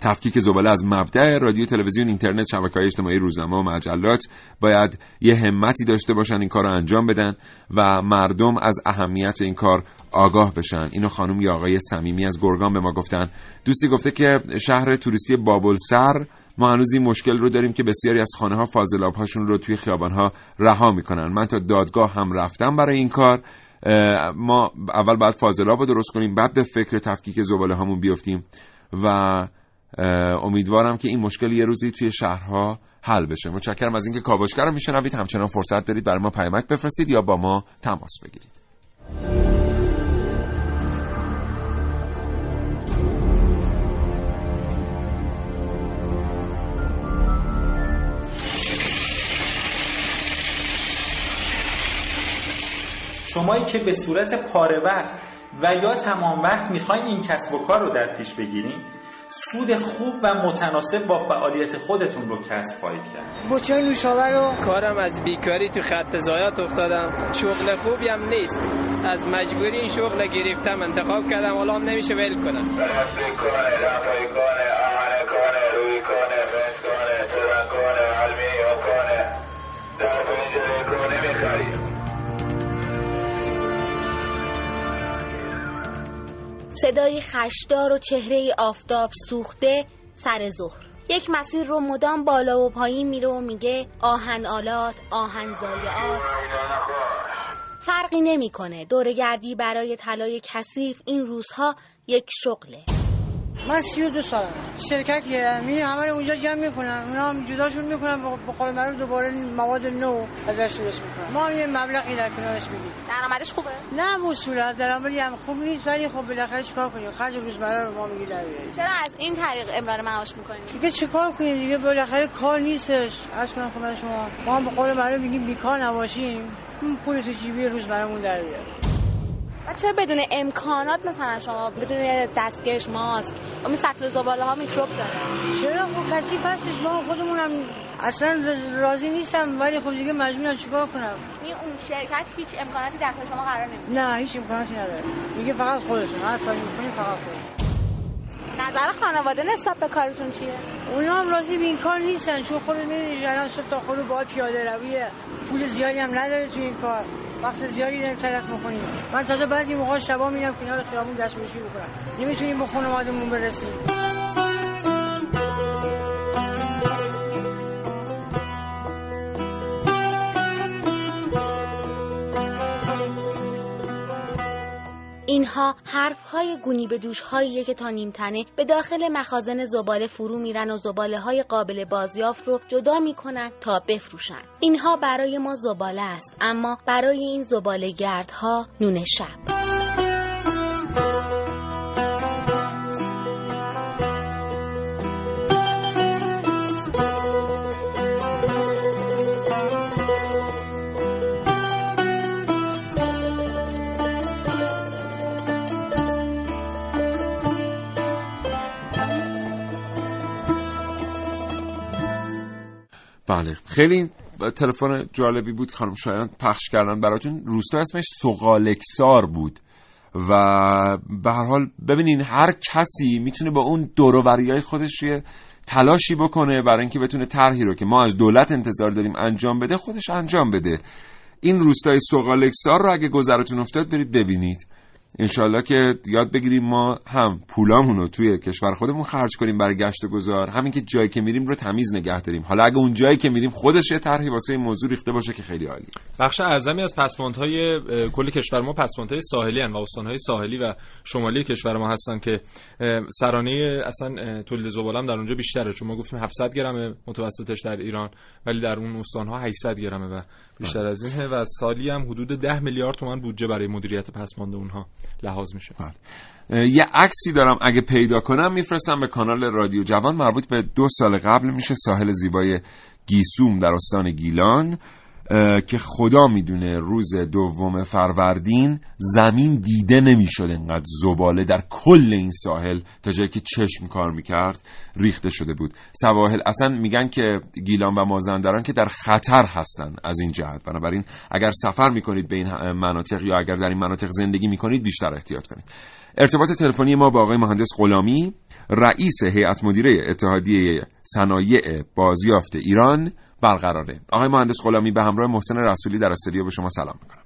تفکیک زباله از مبدع رادیو تلویزیون اینترنت شبکه‌های اجتماعی روزنامه و مجلات باید یه همتی داشته باشن این کار رو انجام بدن و مردم از اهمیت این کار آگاه بشن. اینو خانم یا آقای صمیمی از گرگان به ما گفتن. دوستی گفته که شهر توریستی بابل سر ما هنوز این مشکل رو داریم که بسیاری از خانه ها فاضلاب هاشون رو توی خیابان ها رها می‌کنن. من تا دادگاه هم رفتم برای این کار. ما اول باید فاضلاب رو درست کنیم بعد به فکر تفکیک زباله هامون بیفتیم. و امیدوارم که این مشکل یه روزی توی شهرها حل بشه. متشکرم از اینکه کاوشگر رو میشنوید. همچنان فرصت دارید برای ما پیامک بفرستید یا با ما تماس بگیرید. شمایی که به صورت پاره وقت و یا تمام وقت می‌خواین این کسب و کار رو در پیش بگیرین سود خوب و متناسب با فعالیت خودتون رو کسب خواهید کرد. بچه نوشابه رو؟ کارم از بیکاری تو خط زایات افتادم. شغل خوبی هم نیست. از مجبوری این شغل گرفتم انتخاب کردم حالا هم نمیشه ول کنم. صدای خشدار و چهره آفتاب سوخته سر ظهر. یک مسیر رو مدام بالا و پایین میره و میگه آهن آلات آهن زایعات. فرقی نمی‌کنه. دورگردی برای طلای کثیف این روزها یک شغله. من سی و دو سالم. شرکتیه می همه اونجا جمع می‌کنن اونا هم جداشون می‌کنن به قول معروف دوباره مواد نو ازش درست می‌کنن ما هم یه مبلغی در کنارش میگیم درآمدش خوبه؟ نه صورت درآمدی هم خوب نیست ولی خب بالاخره چیکار کنیم؟ خرج روزمره رو ما میگی در بیاریم. چرا از این طریق امرار معاش می‌کنیم دیگه چیکار کنیم دیگه؟ بالاخره کار نیستش. از کنم خدمت شما ما هم به قول معروف میگیم بیکار نباشیم. اون پول تو جیبی روزمرهمون در بیاریم. چرا بدون امکانات مثلا شما بدون دستکش ماسک و این سطل زباله ها میکروب داره چرا؟ خب کسی هستش ما خودمونم اصلا راضی نیستم ولی خب دیگه مجبورم چیکار کنم؟ این اون شرکت هیچ امکاناتی داخل شما قرار نمیده؟ نه هیچ امکاناتی نداره. میگه فقط خودتون هر کاری می‌کنین فقط خودتون نظر خانواده نسبت به کارتون چیه؟ اونا هم راضی به این کار نیستن چون خود می‌دونی الان صبح تا خود باید پیاده رویه پول زیادی هم نداره تو این کار. وقت زیادی داریم تلف می‌کنیم من تازه بعضی موقع شبا میرم کنار خیابون دست بشی بکنم نمی‌تونیم به خانوادمون برسیم. اینها حرفهای گونی به دوش هاییه که تا نیمتنه به داخل مخازن زباله فرو میرن و زباله های قابل بازیافت رو جدا می‌کنن تا بفروشن. اینها برای ما زباله است اما برای این زباله گردها نون شب. بله. خیلی تلفن جالبی بود خانم شایان پخش کردن براتون. روستا اسمش سقالکسار بود و به هر حال ببینین هر کسی می‌تونه با اون دوروبری های خودش یه تلاشی بکنه برای اینکه بتونه طرحی رو که ما از دولت انتظار داریم انجام بده خودش انجام بده. این روستای سقالکسار رو اگه گذرتون افتاد برید ببینید. انشالله که یاد بگیریم ما هم پولامون رو توی کشور خودمون خرج کنیم برای گشت و گذار. همین که جایی که میریم رو تمیز نگه داریم. حالا اگه اون جایی که میریم خودش یه طرحی واسه این موضوع ریخته باشه که خیلی عالی. بخش اعظمی از پسماندهای کل کشور ما پسماندهای ساحلی هن و استانهای ساحلی و شمالی کشور ما هستن که سرانه اصلا تولید زباله در اونجا بیشتره. چون ما گفتیم 700 گرم متوسطش در ایران ولی در اون استانها 800 گرمه و بیشتر از اینه و سالی هم حدود 10 میلیارد تومان بودجه برای مدیریت پسماند اونها لحاظ میشه. بله. یه عکسی دارم اگه پیدا کنم میفرستم به کانال رادیو جوان مربوط به دو سال قبل میشه ساحل زیبای گیسوم در استان گیلان. که خدا می‌دونه روز دوم فروردین زمین دیده نمی‌شد انقدر زباله در کل این ساحل تا جایی که چشم کار می‌کرد ریخته شده بود. سواحل اصلا میگن که گیلان و مازندران که در خطر هستن از این جهت. بنابراین اگر سفر می‌کنید به این مناطق یا اگر در این مناطق زندگی می‌کنید بیشتر احتیاط کنید. ارتباط تلفنی ما با آقای مهندس غلامی رئیس هیئت مدیره اتحادیه صنایع بازیافت ایران برقراره. آقای مهندس غلامی به همراه محسن رسولی در استودیو به شما سلام می‌کنم.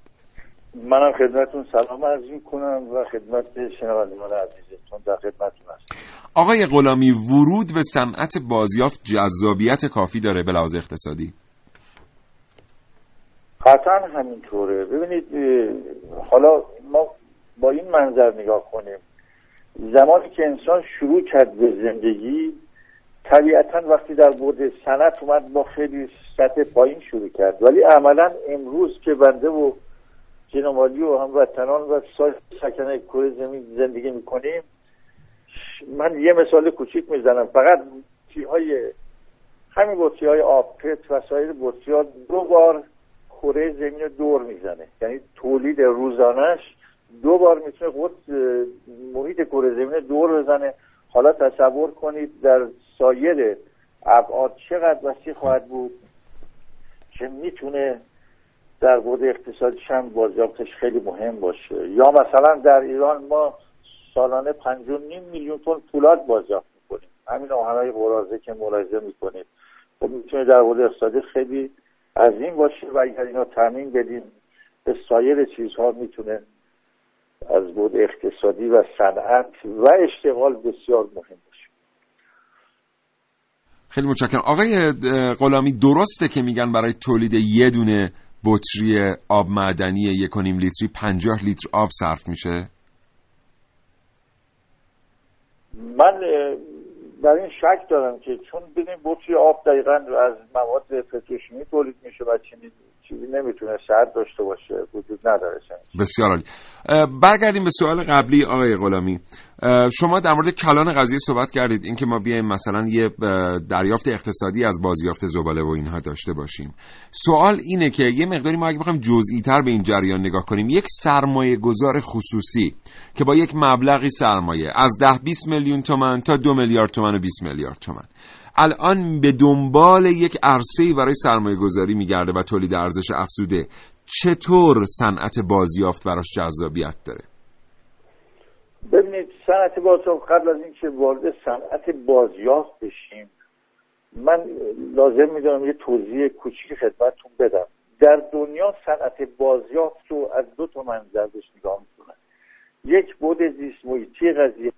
منم خدمتتون سلام عرض کنم و خدمت شنوندگان عزیزتون در خدمتتون هستم. آقای غلامی ورود به صنعت بازیافت جذابیت کافی داره به لحاظ اقتصادی؟ قطعا همینطوره. ببینید حالا ما با این منظر نگاه کنیم. زمانی که انسان شروع کرد به زندگی طبیعتا وقتی در بود سنت اومد با خیلی سطح پایین شروع کرد. ولی عملا امروز که بنده و جنوالی و هموطنان و سکنه کره زمین زندگی می‌کنیم من یه مثال کوچیک می‌زنم. فقط بطری های همین بطری های آبپت و سایر بطری ها دو بار کره زمین دور می‌زنه. یعنی تولید روزانش دو بار می‌تونه خود محیط کره زمین دور بزنه. حالا تصور کنید در سایر ابعاد چقدر وسیع خواهد بود که می‌تونه در بود اقتصادیش هم بازیافتش خیلی مهم باشه. یا مثلا در ایران ما سالانه نیم میلیون تن پولاد بازیافت می‌کنیم. همین آهنهای قرازه که ملاحظه می‌کنید خب می‌تونه در بود اقتصادی خیلی عظیم باشه و اگر اینا تامین بدیم به سایر چیزها می‌تونه از بود اقتصادی و صنعت و اشتغال بسیار مهم خیلی متشکرم. آقای غلامی درسته که میگن برای تولید یه دونه بطری آب معدنی یک لیتری پنجاه لیتر آب صرف میشه؟ من در این شک دارم که چون ببین بطری آب دقیقا از مواد پتروشیمی تولید میشه و چیزی چیزی نمی‌تونه سرد داشته باشه وجود نداره بسیار عالی. برگردیم به سوال قبلی آقای غلامی. شما در مورد کلان قضیه صحبت کردید اینکه ما بیایم مثلا یه دریافت اقتصادی از بازیافت زباله و اینها داشته باشیم. سوال اینه که یه مقداری ما اگه بخوایم جزئی تر به این جریان نگاه کنیم یک سرمایه گذار خصوصی که با یک مبلغی سرمایه از ده 20 میلیون تومن تا دو میلیارد تومن و 20 میلیارد تومن الان به دنبال یک عرصه برای سرمایه گذاری میگرده و تولید ارزش افزوده. چطور صنعت بازیافت براش جذابیت داره؟ ببینید صنعت بازیافت قبل از اینکه وارد صنعت بازیافت بشیم من لازم می‌دونم یه توضیح کوچیک خدمتتون بدم. در دنیا صنعت بازیافت رو از دو تا منظر بهش نگاه می‌کنن یک بود زیست محیطی قضیه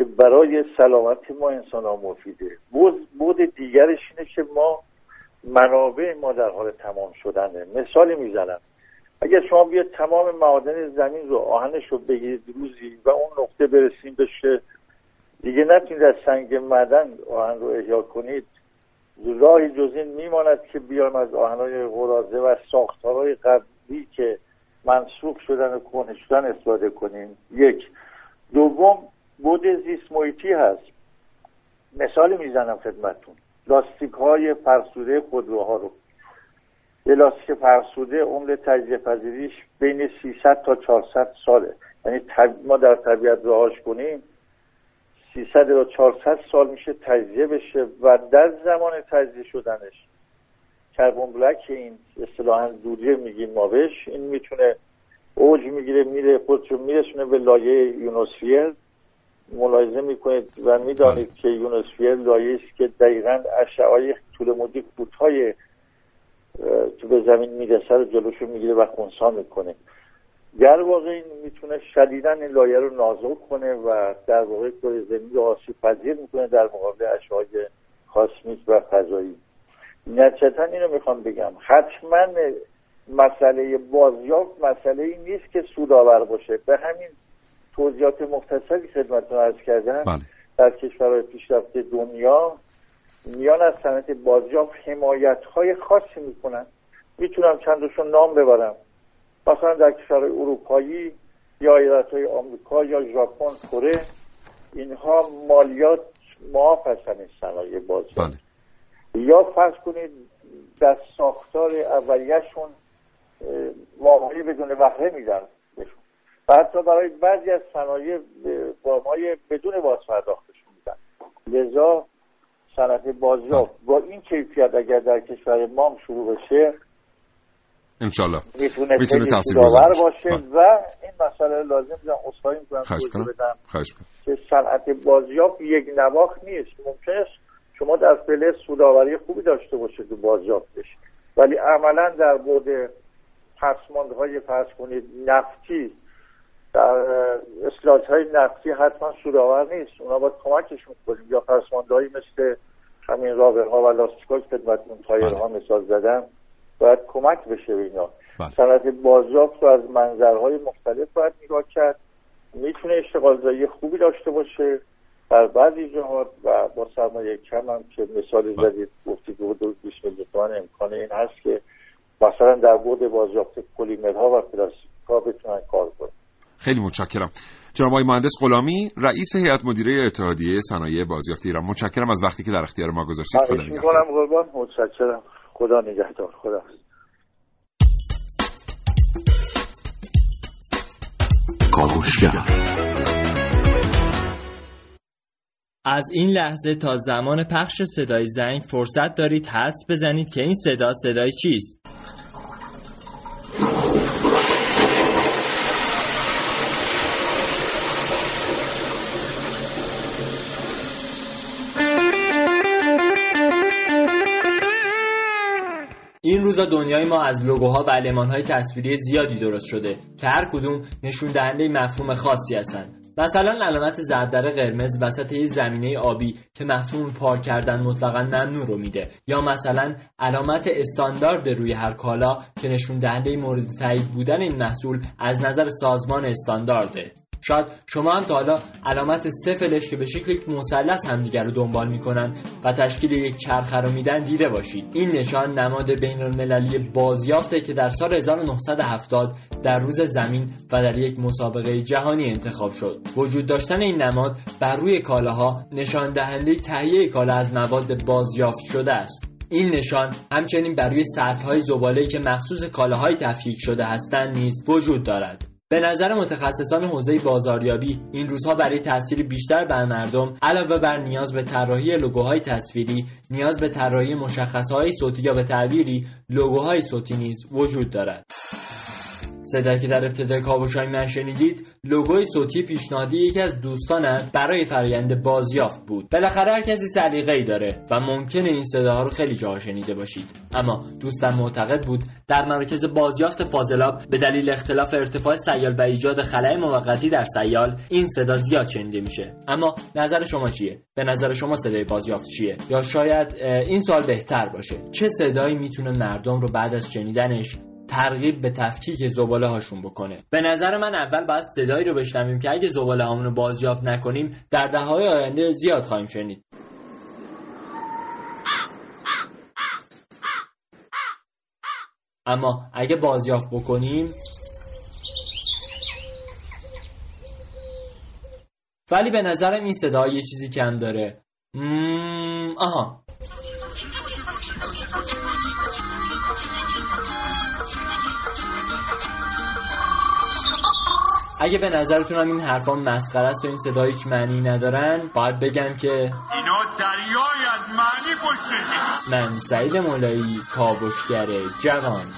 که برای سلامت ما انسان ها مفیده. بود دیگرش اینه که ما منابع ما در حال تمام شدنه. مثالی می‌زنم. اگر شما بیاد تمام معادن زمین رو آهنش رو بگیرید روزی و اون نقطه برسیم بشه دیگه نتونید از سنگ معدن آهن رو احیا کنید. راهی جز این میماند که بیایم از آهنهای غرازه و ساختارهای قبلی که منسوخ شدن و کنه شدن استفاده کنیم. یک. دوم بود زیست محیطی هست. مثال می‌زنم خدمتتون. لاستیک های فرسوده خودروها رو. یه لاستیک فرسوده عمر تجزیه پذیریش بین 300 تا 400 ساله. یعنی ما در طبیعت رهاش کنیم 300 تا 400 سال میشه تجزیه بشه و در زمان تجزیه شدنش کربون بلک این اصطلاحا دوریه میگیم ما بهش. این می‌تونه اوج می‌گیره میره خودشو میرسونه به لایه یونوسفیر ملاحظه می‌کنید و می‌دانید که یونوسفیر لایه است که دقیقا اشعای طول مدت کوتاه تو به زمین می‌رسه رو جلوشو می‌گیره و خونسا می‌کنه. در واقع این می‌تونه شدیدا این لایه رو نازک کنه و در واقع کره زمین رو آسیب پذیر می‌کنه در مقابل اشعای کاسمیک و فضایی. نتیجتا اینو می‌خوام بگم. حتما مسئله بازیافت مسئله این نیست که سودآور باشه. به همین توضیحات مختصری خدمتتون عرض کردم. بله. در کشورهای پیشرفته دنیا میان از صنعت بازیافت حمایت های خاصی می‌کنن. می‌تونم چندشون نام ببرم. مثلا در کشورهای اروپایی یا ایالت های آمریکا یا ژاپن کره اینها مالیات معاف هستن این صنایع بازیافت یا فرض کنید در ساختار اولیهشون وامهای بدون وهره میدن. و حتی برای بعضی از صنایع وامهای بدون باز پرداختشون میدن. لذا صنعت بازیافت با این کیفیت اگر در کشور ما شروع بشه انشالله. می‌تونه, تاثیر گذار باشه. بله. و این مسئله لازم می‌دونم اصخایی می‌کنم خواهش کنم خواهش کنم که صنعت بازیافت یک نواخت نیست. ممکن است شما در فعله سوداوری خوبی داشته باشید تو بازیافتش ولی عملا در بعد پسماندهای فرض کنید نفتی در اصلاحات های نفتی حتما سودآور نیست. اونا باید کمکشون کنیم. یا پسماندهایی مثل همین رابرها و لاستیکا که خدمتتون تایرها مثال زدم. باید کمک بشه به اینا. صنعت بازیافت رو از منظرهای مختلف باید نگاه کرد. می‌تونه اشتغال زایی خوبی داشته باشه در بعضی جهات و با سرمایه کم هم که مثال زدید گفتید بود 20 میلیون تومان امکان این هست که مثلا در بود بازیافت پلیمرها و پلاستیکها بتونن کار کنن. خیلی متشکرم. جناب آقای مهندس غلامی رئیس هیئت مدیره اتحادیه صنایع بازیافت ایران. متشکرم از وقتی که در اختیار ما گذاشتید. خدا نگهدار. قربان. متشکرم. خدا نگهدار. خدا از این لحظه تا زمان پخش صدای زنگ فرصت دارید حدس بزنید که این صدا صدای چیست. این روزا دنیای ما از لوگوها و المانهای تصویری زیادی درست شده که هر کدوم نشون دهنده مفهوم خاصی هستند. مثلا علامت زرد قرمز وسط یه زمینه آبی که مفهوم پارک کردن مطلقا ممنوع رو میده. یا مثلا علامت استاندارد روی هر کالا که نشون دهنده مورد تایید بودن این محصول از نظر سازمان استاندارده. شاید شما هم تا حالا علامت سه که به شکل یک مثلث همدیگر رو دنبال می‌کنن و تشکیل یک چرخه رو میدن دیده باشید. این نشان نماد بین المللی بازیافته که در سال 1970 در روز زمین و در یک مسابقه جهانی انتخاب شد. وجود داشتن این نماد بر روی کالاها نشان دهنده تهیه کالا از مواد بازیافت شده است. این نشان همچنین بر روی سطح‌های زباله‌ای که مخصوص کالاهای تفکیک شده هستند نیز وجود دارد. به نظر متخصصان حوزه بازاریابی این روزها برای تاثیر بیشتر بر مردم علاوه بر نیاز به طراحی لوگوهای تصویری نیاز به طراحی مشخصهای صوتی یا به تعبیری لوگوهای صوتی نیز وجود دارد. صدایی که در ابتدای کاوشهای من شنیدید لوگوی صوتی پیشنهادی یکی از دوستانم برای فرایند بازیافت بود. بالاخره هر کسی سلیقه‌ای داره و ممکنه این صداها رو خیلی جاها شنیده باشید. اما دوستم معتقد بود در مراکز بازیافت فاضلاب به دلیل اختلاف ارتفاع سیال و ایجاد خلای موقتی در سیال این صدا زیاد شنیده میشه. اما نظر شما چیه؟ به نظر شما صدای بازیافت چیه؟ یا شاید این سوال بهتر باشه. چه صدایی می‌تونه مردم رو بعد از شنیدنش ترغیب به تفکیک زباله هاشون بکنه. به نظر من اول باید صدایی رو بشنویم که اگه زباله هامون رو بازیافت نکنیم در دههای آینده زیاد خواهیم شنید. اما اگه بازیافت بکنیم ولی به نظرم این صدا یه چیزی کم داره. مم... آها. اگه به نظرتونم این حرفا مسخره است و این صدا هیچ معنی ندارن باید بگم که اینا دریای از معنی پشتشه من سعید مولایی کاوشگر جوان.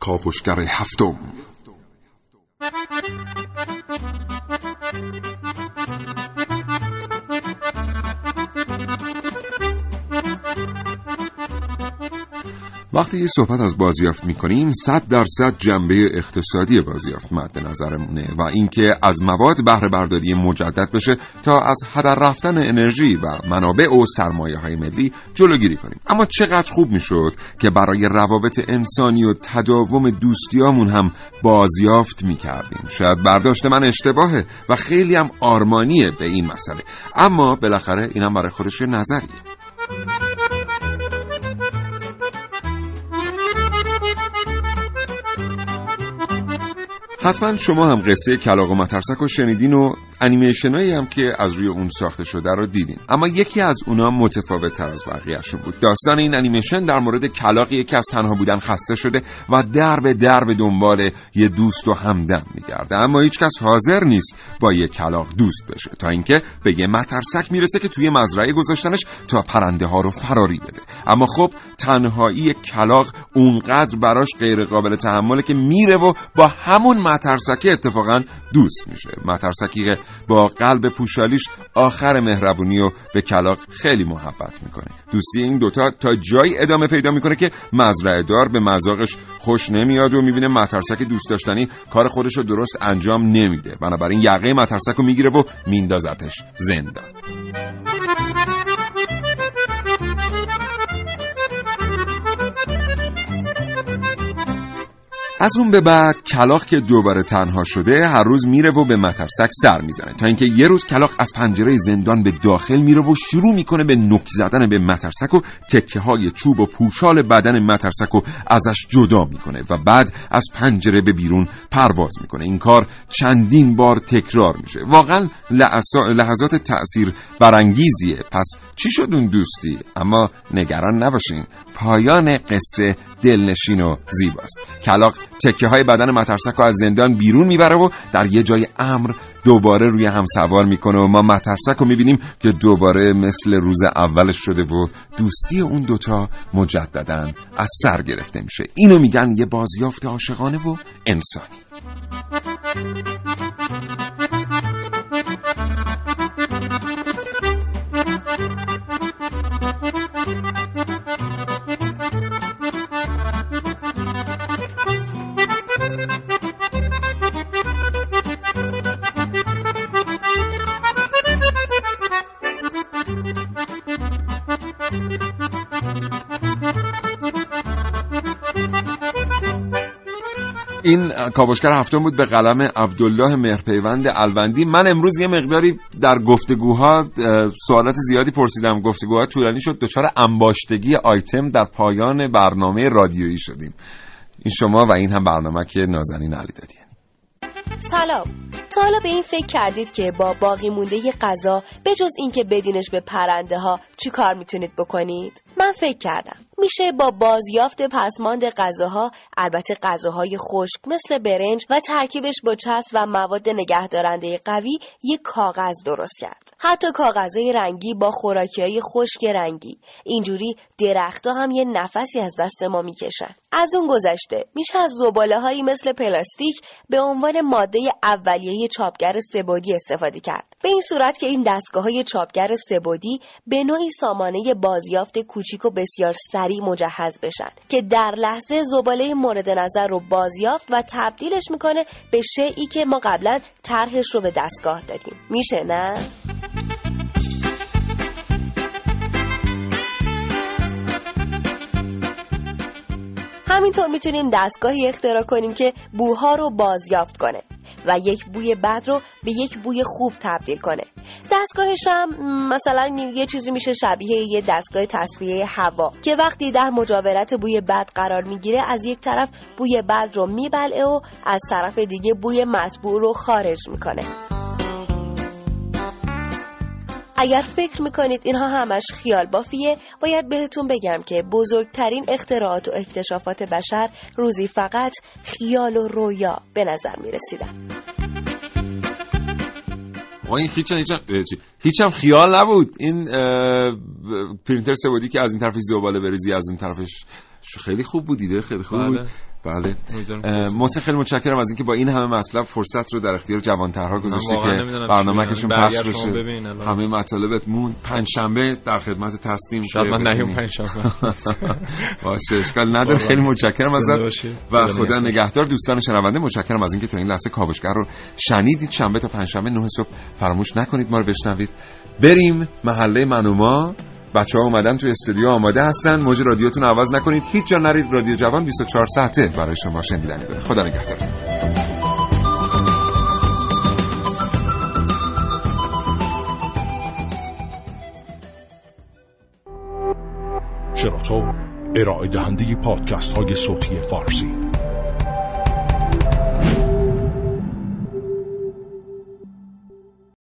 کاوشگر هفتم. وقتی صحبت از بازیافت می‌کنیم صد درصد جنبه اقتصادی بازیافت مد نظرمونه و اینکه از مواد بهره برداری مجدد بشه تا از هدر رفتن انرژی و منابع و سرمایه های ملی جلوگیری کنیم. اما چقدر خوب می‌شد که برای روابط انسانی و تداوم دوستیامون هم بازیافت می‌کردیم. شاید برداشت من اشتباهه و خیلی هم آرمانیه به این مسئله. اما بالاخره اینم برای خودش نظریه. حتما شما هم قصه کلاق و مترسک رو شنیدین و انیمیشنایی هم که از روی اون ساخته شده رو دیدین. اما یکی از اونا متفاوت تر از بقیهشون بود. داستان این انیمیشن در مورد کلاقی که از تنها بودن خسته شده و در به در به دنبال یه دوست و همدم میگرده. اما هیچکس حاضر نیست با یه کلاق دوست بشه تا اینکه به یه مترسک می‌رسه که توی مزرعه گذاشتنش تا پرنده ها رو فراری بده. اما خب تنهایی کلاق اونقدر براش غیر قابل تحمله که میره و با همون مترسکی اتفاقا دوست میشه. مترسکی که با قلب پوشالیش آخر مهربونی و به کلاق خیلی محبت می‌کنه. دوستی این دوتا تا جایی ادامه پیدا می‌کنه که مزرعه دار به مذاقش خوش نمیاد و می‌بینه مترسک دوست داشتنی کار خودش رو درست انجام نمیده. بنابراین یقه مترسک رو می‌گیره و میندازتش زندان. از اون به بعد کلاق که دوباره تنها شده هر روز میره و به مترسک سر می‌زنه تا اینکه یه روز کلاق از پنجره زندان به داخل میره و شروع می‌کنه به نک زدن به مترسک و تکه های چوب و پوشال بدن مترسک و ازش جدا می‌کنه و بعد از پنجره به بیرون پرواز می‌کنه. این کار چندین بار تکرار میشه. واقعا لحظات تأثیر برانگیزیه. پس چی شد اون دوستی؟ اما نگران نباشین. پایان قصه دلنشین و زیباست. کلاق تکه های بدن مترسک رو از زندان بیرون می‌بره و در یه جای امر دوباره روی هم سوار می‌کنه و ما مترسک رو می‌بینیم که دوباره مثل روز اولش شده و دوستی اون دوتا مجددا از سر گرفته میشه. اینو میگن یه بازیافت عاشقانه و انسانی. این کاوشگر هفتم بود به قلم عبدالله مهرپیوند الوندی. من امروز یه مقداری در گفتگوها سوالات زیادی پرسیدم. گفتگوها طولانی شد. دچار انباشتگی آیتم در پایان برنامه رادیویی شدیم. این شما و این هم برنامه که نازنین علی دادیه سلام. تا حالا به این فکر کردید که با باقی مونده غذا به جز اینکه بدینش به پرنده ها چی کار می‌تونید بکنید؟ من فکر کردم. میشه با بازیافت پسماند غذاها البته غذاهای خشک مثل برنج و ترکیبش با چسب و مواد نگهدارنده قوی یک کاغذ درست کرد. حتی کاغذهای رنگی با خوراکی های خشک رنگی. اینجوری درختها هم یه نفسی از دست ما می‌کشن. از اون گذشته میشه از زباله هایی مثل پلاستیک به عنوان ماده اولیه چاپگر سبودی استفاده کرد. به این صورت که این دستگاه های چاپگر سبودی به نوعی سامانه بازیافت کوچیک و بسیار سریع سریع مجهز بشن که در لحظه زباله مورد نظر رو بازیافت و تبدیلش می‌کنه به شعی که ما قبلا طرحش رو به دستگاه دادیم میشه نه؟ همینطور می‌تونیم دستگاهی اختراع کنیم که بوها رو بازیافت کنه و یک بوی بد رو به یک بوی خوب تبدیل کنه. دستگاهش هم مثلا یه چیزی میشه شبیه یه دستگاه تصفیه هوا که وقتی در مجاورت بوی بد قرار می‌گیره از یک طرف بوی بد رو میبلعه و از طرف دیگه بوی مطبوع رو خارج می‌کنه. اگر فکر می‌کنید اینها همش خیال بافیه باید بهتون بگم که بزرگترین اختراعات و اکتشافات بشر روزی فقط خیال و رویا به نظر می‌رسیدن. آقا این هیچ هیچم هیچ هم خیال نبود. این پرینتر سبودی که از این طرفش زباله بریزی از اون طرفش خیلی خوب بود ایده خیلی خوب بله. بود بله. محسن خیلی متشکرم از اینکه با این همه مطلب فرصت رو در اختیار جوانترها گذاشتی که برنامه‌شون پخش بشه. همه مطالبت مون پنجشنبه در خدمت هستیم شاید من نیوم پنجشنبه. باشه اشکال نداره. خیلی متشکرم ازت و خدا نگهدار. دوستان شنونده متشکرم از اینکه تا این لحظه کاوشگر رو شنیدید. شنبه تا پنجشنبه 9 صبح فراموش نکنید ما رو بشنوید. بریم محله منوما. بچه ها اومدن تو استودیو آماده هستن. موج رادیوتون عوض نکنید. هیچ جا نرید رادیو جوان 24 ساعته برای شما شنیدنی داره خدا نگهدار. شراطو ارائه دهنده پادکست های صوتی فارسی.